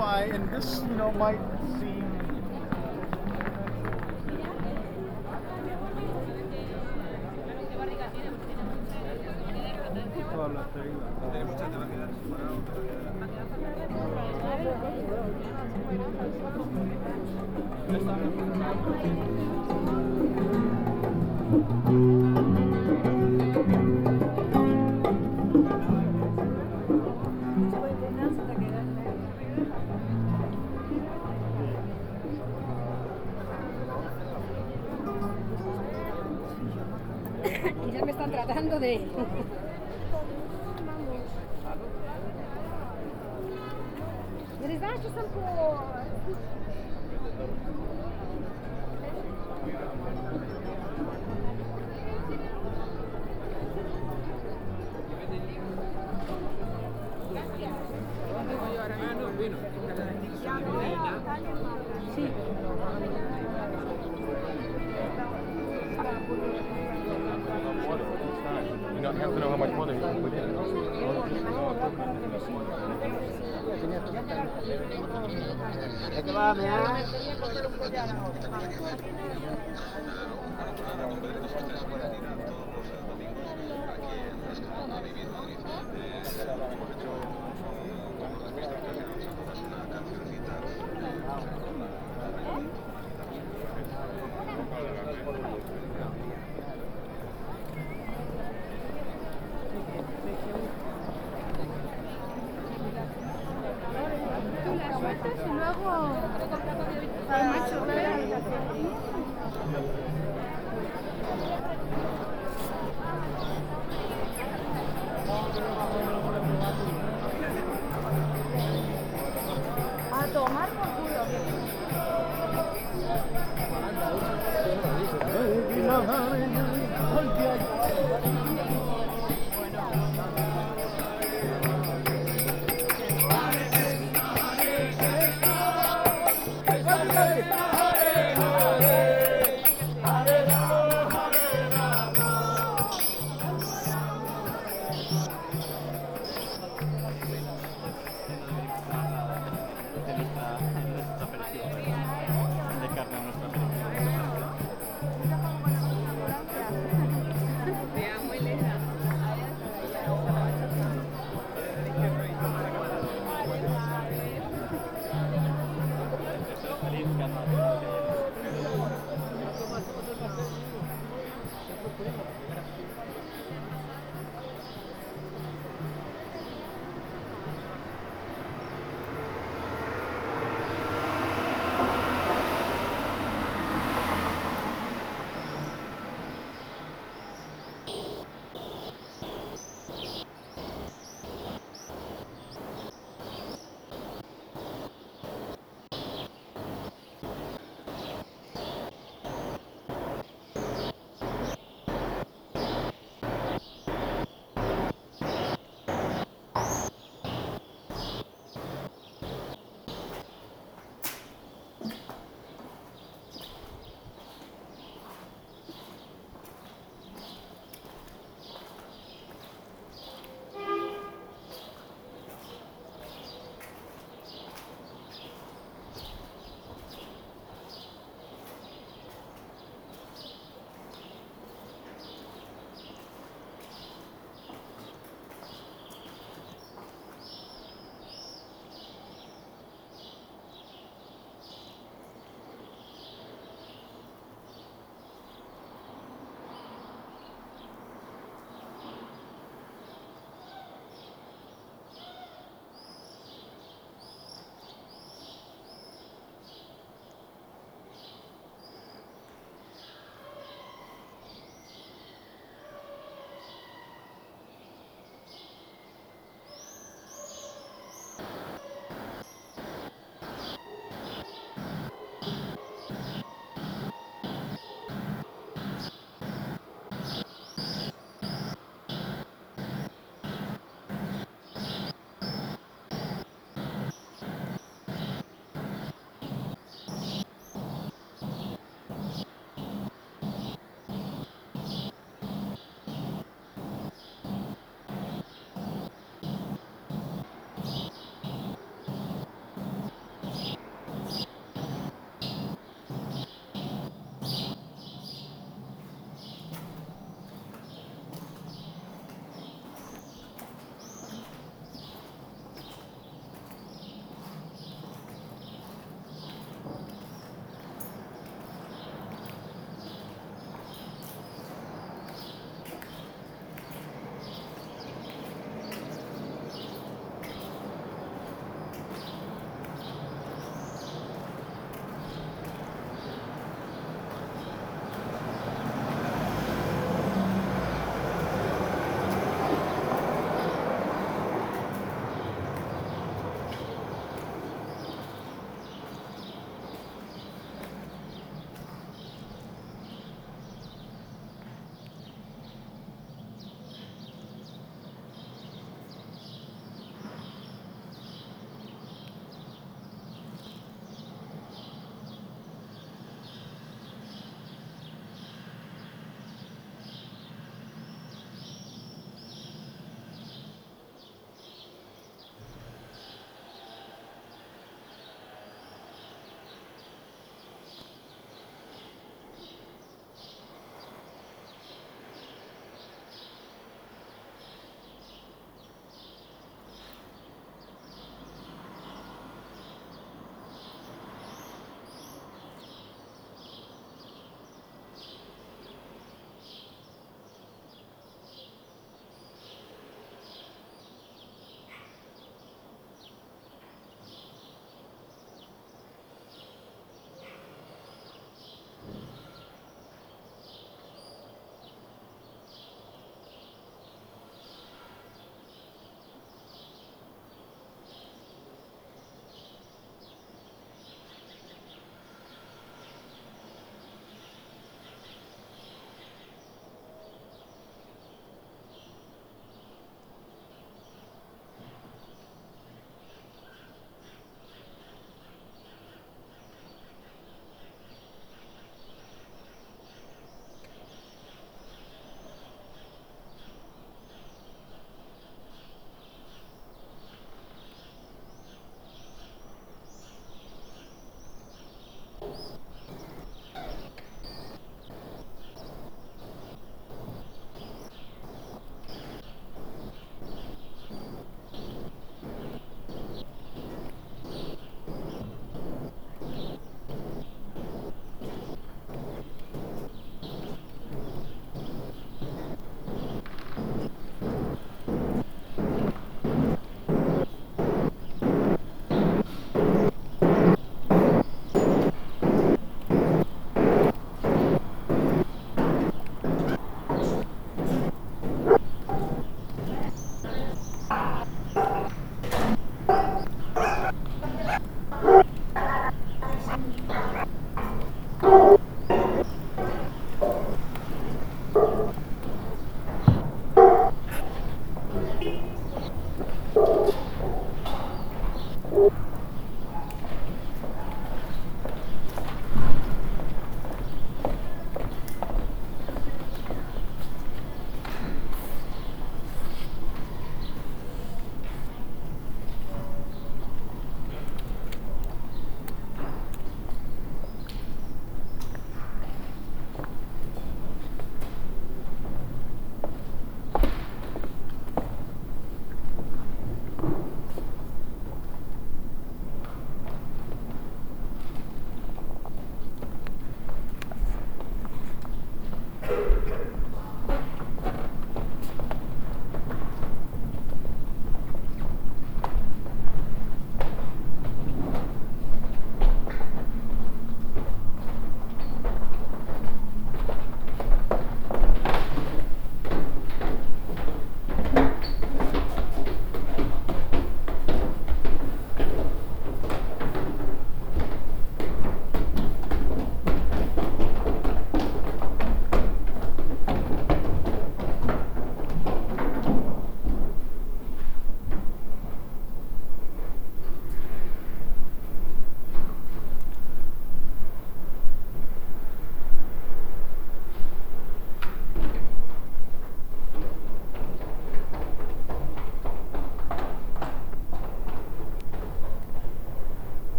why, and this, you know, might seem You don't have to know how much water you Tú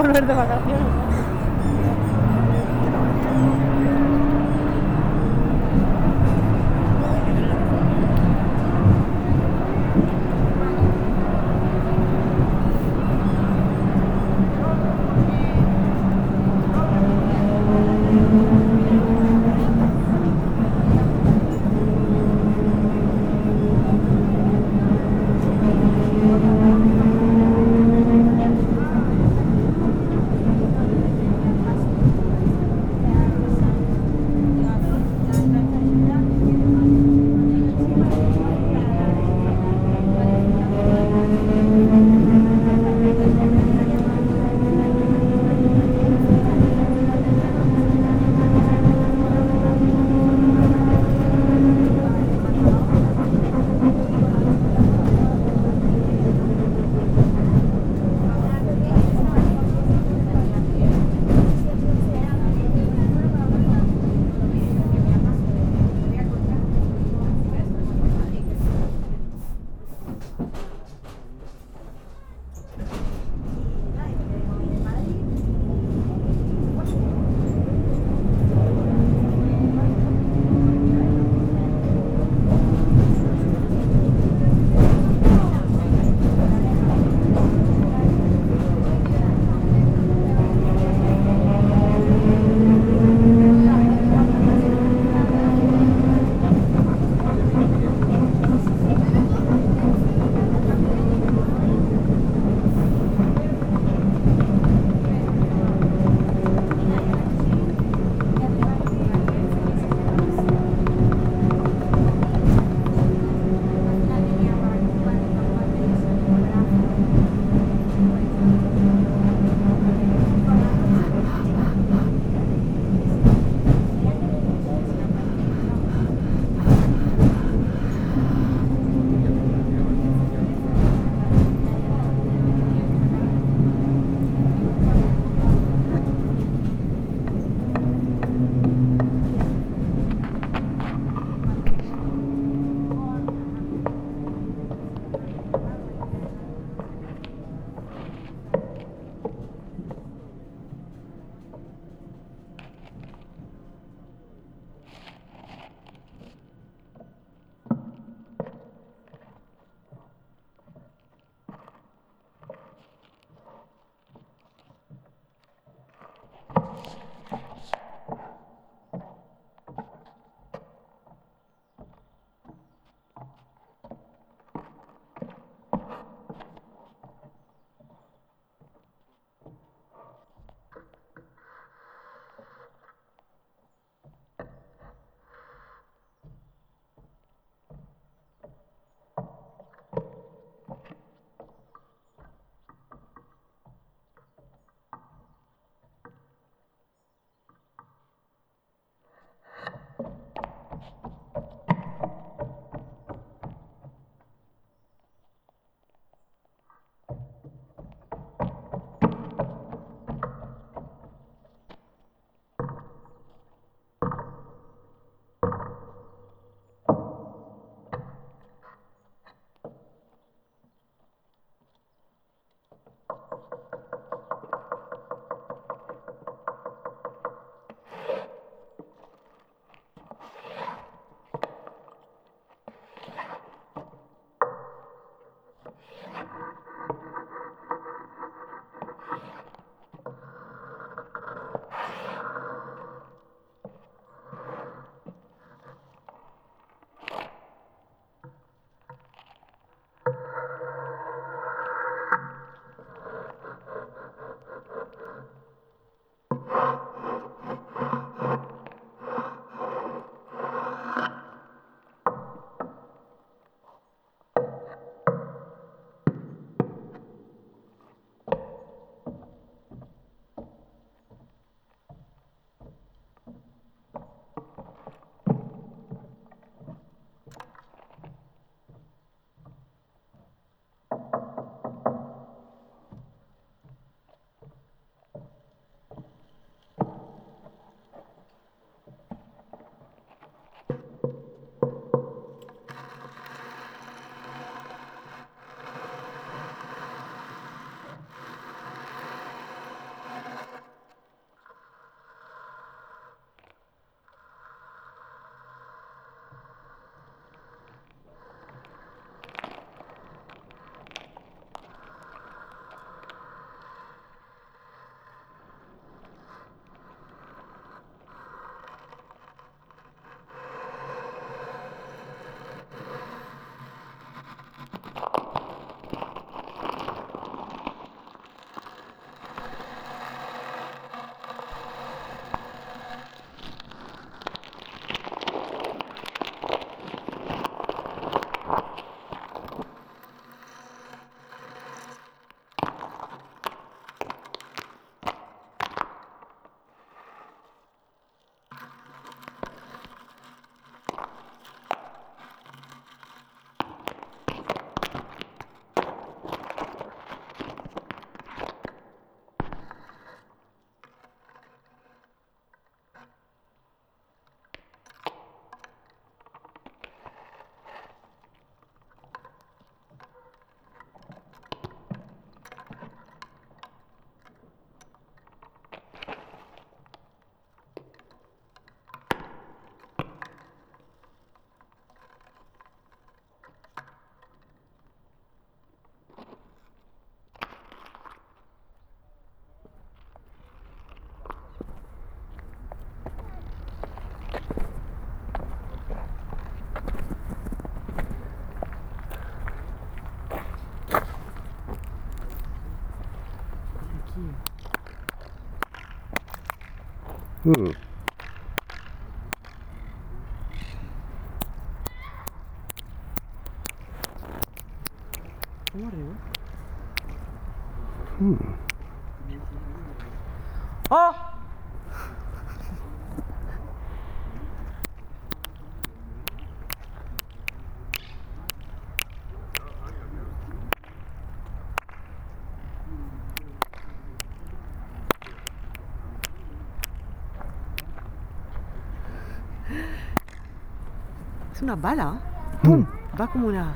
Acabo de volver de vacaciones. Hmm. Es una bala. una bala, hmm. va como una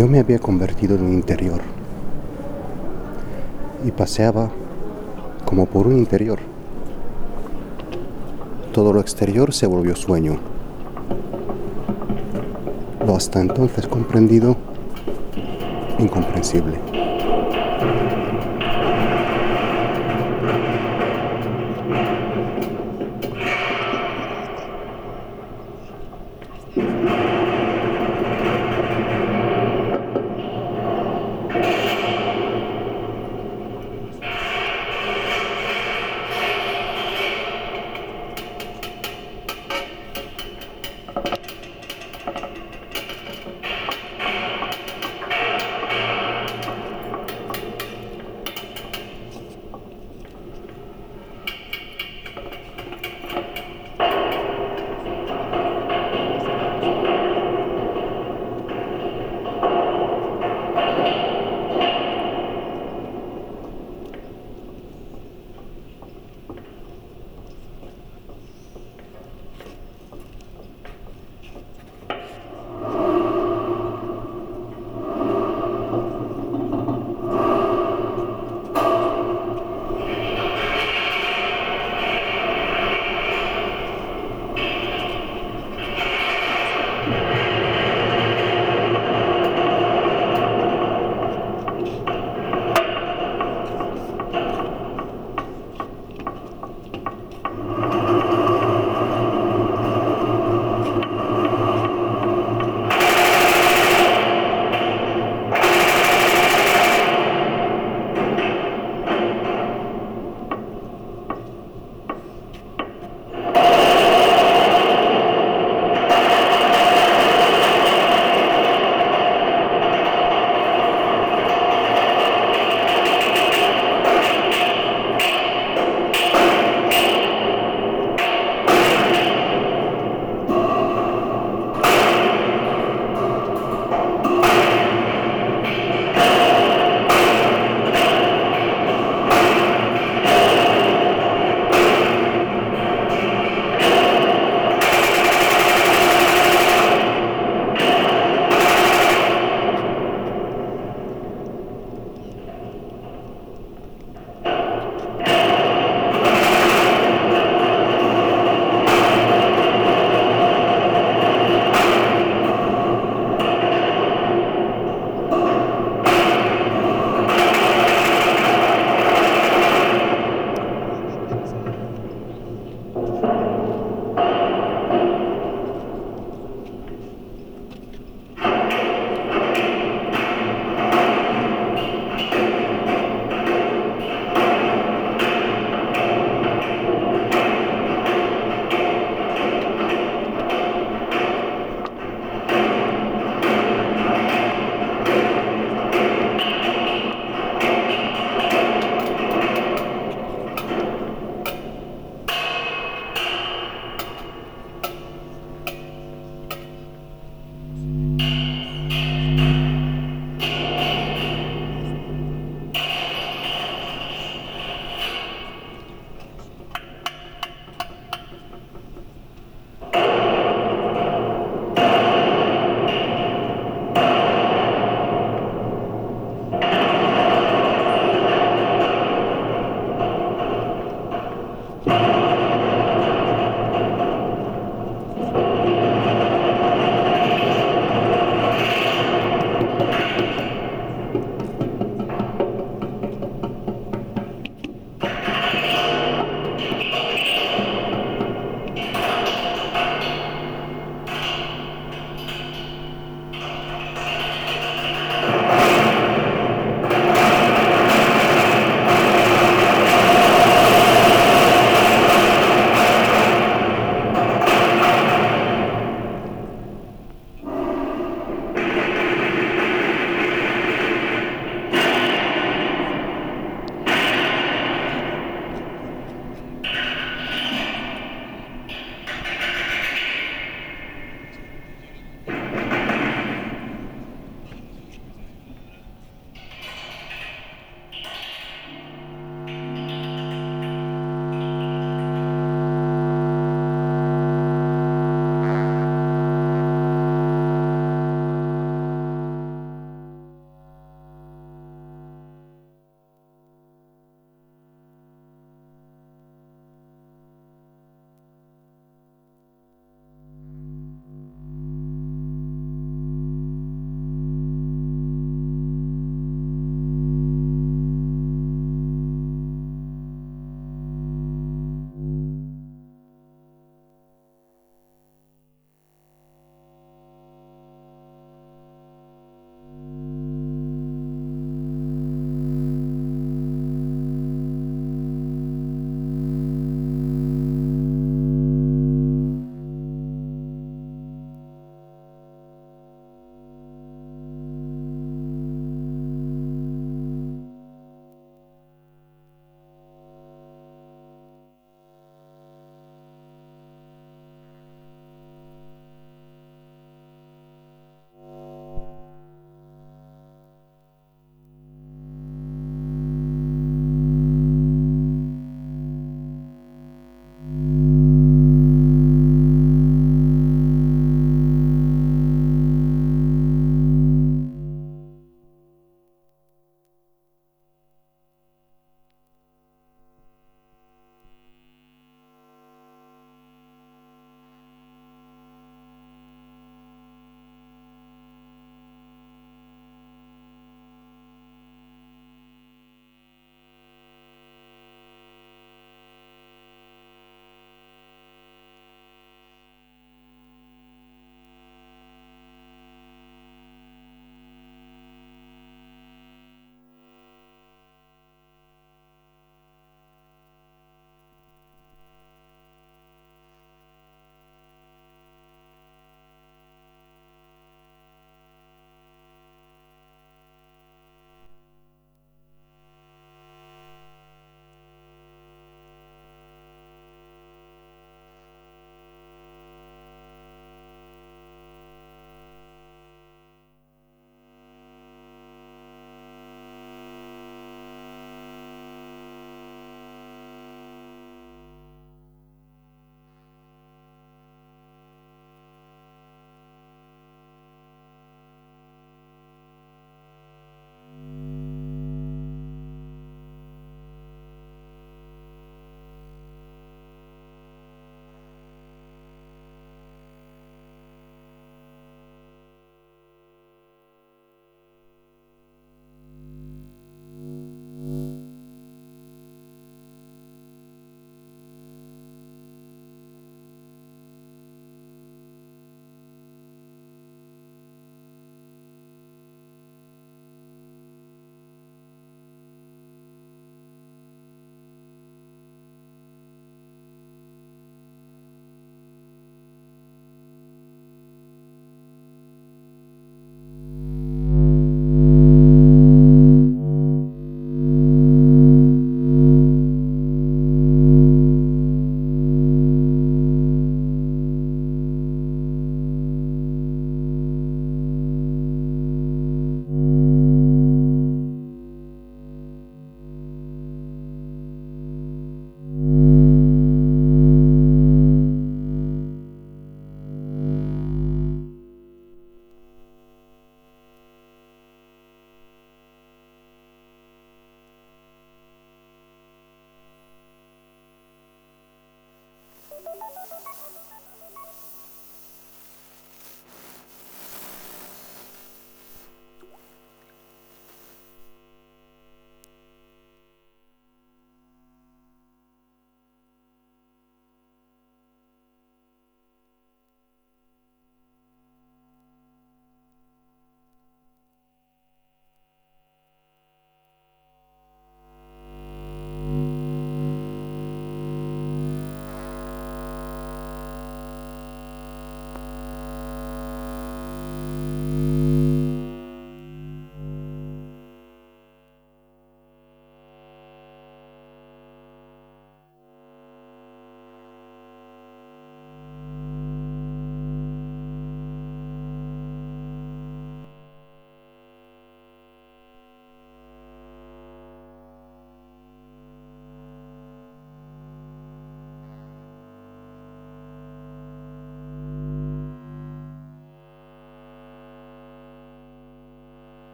Yo me había convertido en un interior y paseaba como por un interior. Todo lo exterior se volvió sueño. Lo hasta entonces comprendido, incomprensible.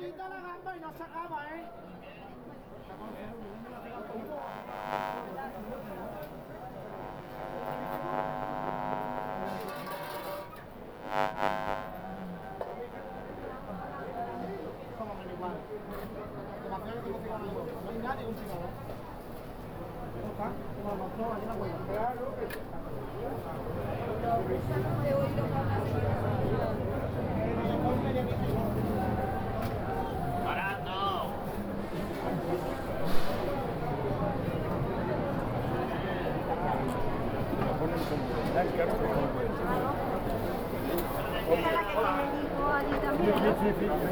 La cigalita la gamba y no se acaba, ¿eh? Como que igual. Como hacer el tipo cigano igual. No hay nadie con cigano. ¿No está? Como los dos, ahí en la huella. Claro que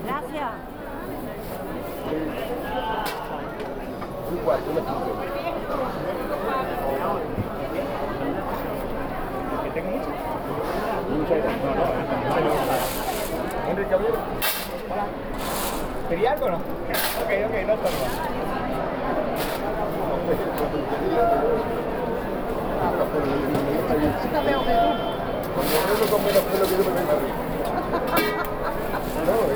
Gracias. Enrique Abreu. Hola. ¿Quería algo no? Ok, ok, no está que arriba. No, no,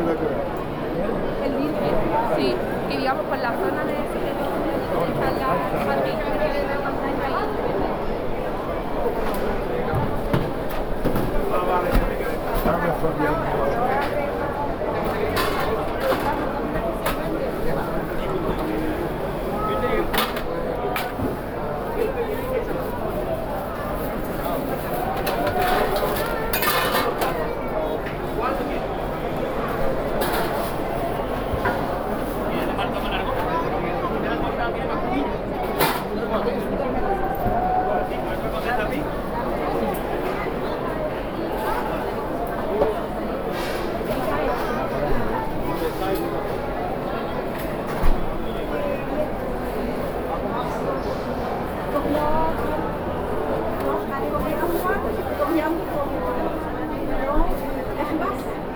no. El sí. Y digamos la zona de están las barritas que tienen la pantalla ahí.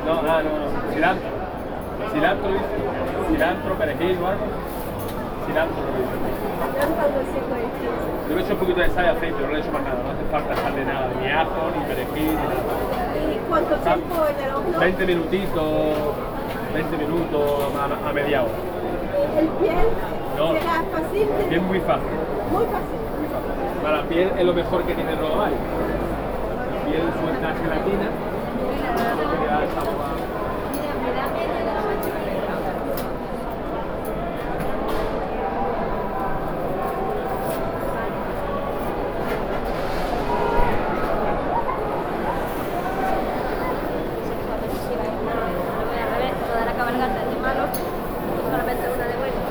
No, no, no, no. Cilantro. Cilantro, dice. Cilantro, perejil o algo. Cilantro. Yo le echo un poquito de sal y aceite, no le echo más nada. No hace falta echarle nada, ni ajo, ni perejil, ni nada. ¿Cuánto tiempo en el horno? 20 minutitos, 20 minutos a, a media hora. El piel No. será fácil, Y es muy fácil. muy fácil. muy fácil. Para la piel es lo mejor que tiene el rodaballo. La piel suelta gelatina. que le da el sabor a- al revés, toda la cabalgata es de malos, solamente una de buenos.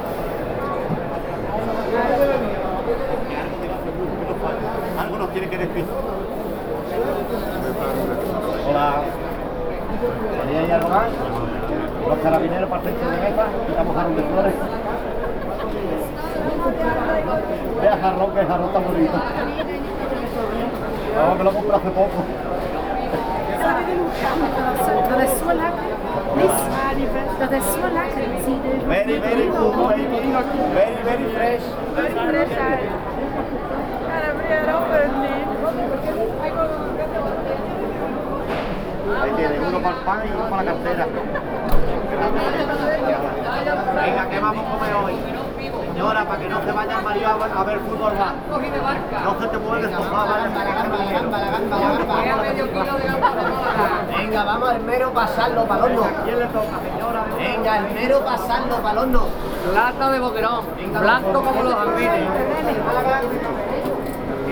Algo nos tiene que decir. Hola. ¿Tenía ahí algo más? Los carabineros para el centro de mesa, quitamos jarrón de flores. Vea jarrón, que el jarrón está bonito. Vamos, que lo compré hace poco. Lo de Suelac, lo de Suelac, sí, de Very, very good, baby. Very, very fresh. Ahí tienen, uno para el pan y uno para la cartera. Venga, ¿qué vamos a comer hoy? Señora, para que no se vaya el marido a a ver fútbol más. No se te mueve el sofá, vaya Venga, vamos al mero pasarlo para horno. ¿Quién le toca, señora? Venga, el mero pasarlo para horno. Plata de boquerón, blanco como los jardines.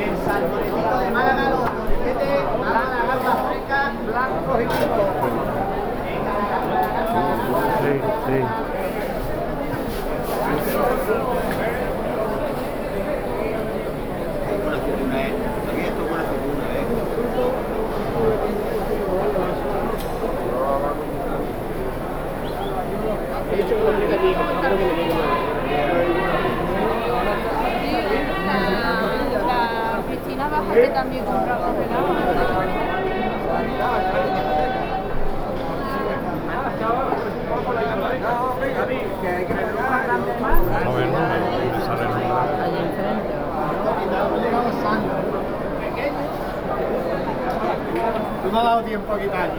El salmonetito de Málaga, los filetes, Málaga, la gamba fresca, Blancos y chicos. Aceituna, ¿eh? La Cristina Bajate también compraba no ha dado tiempo a quitar.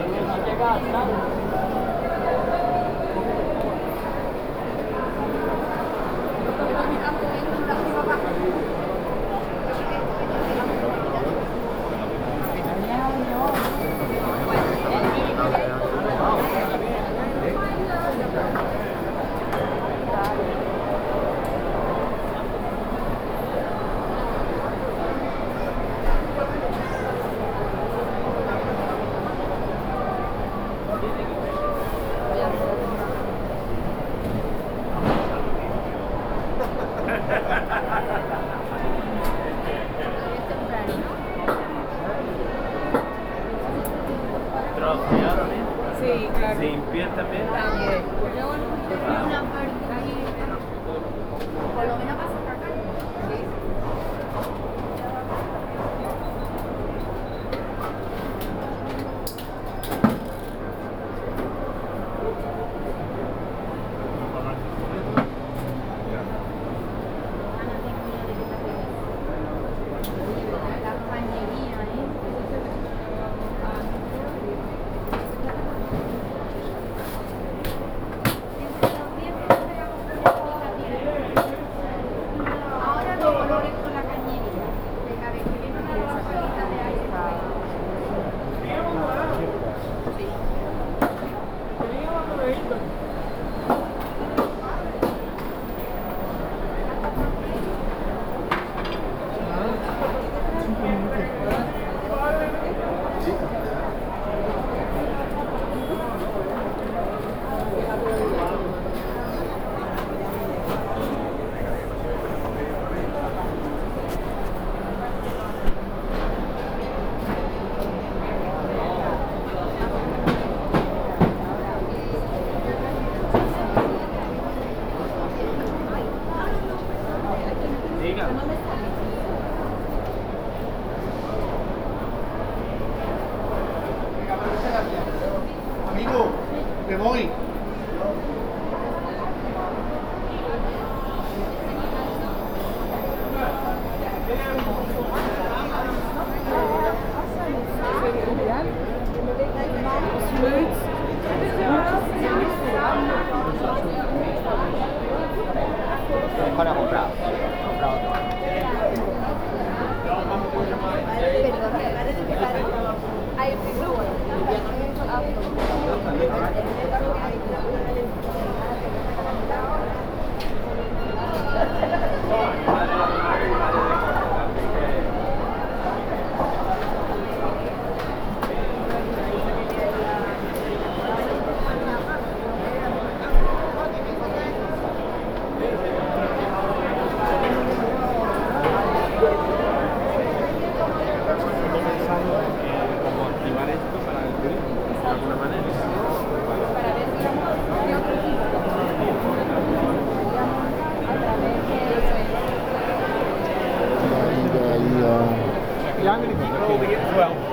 Yeah, I'm going to keep holding it as well.